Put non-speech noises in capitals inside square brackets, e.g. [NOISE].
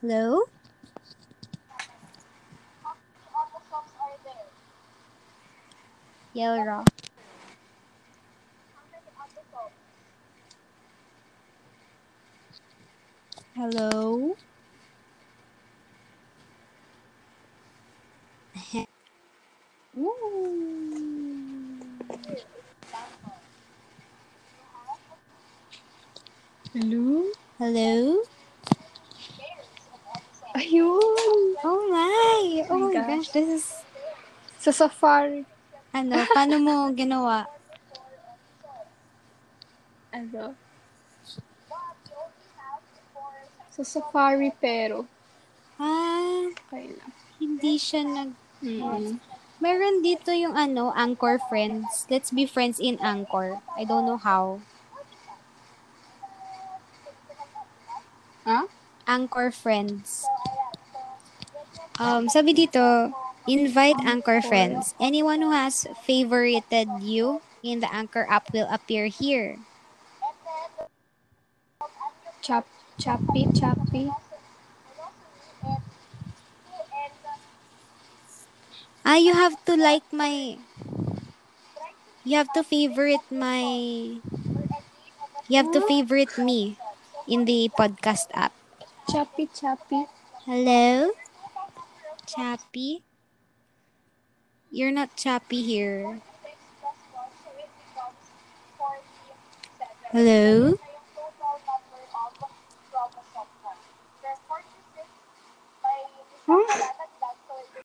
Hello? Yellow raw. Hello? [LAUGHS] Hello? Hello? Ayun! Oh my! Oh My my gosh. gosh, this is... Sa safari. Ano, paano mo ginawa? Ano? Sa safari pero. Ah, Okay lang. hindi siya nag... Mm-mm. Meron dito yung ano, Anchor Friends. Let's be friends in Anchor. I don't know how. Anchor Friends. Um, sabi dito, invite Anchor Friends. Anyone who has favorited you in the Anchor app will appear here. Chap, chappy, chappy. Ah, you have to like my... You have to favorite my... You have to favorite me in the podcast app. Chappy, chappy. Hello? Chappy? You're not chappy here. Hello?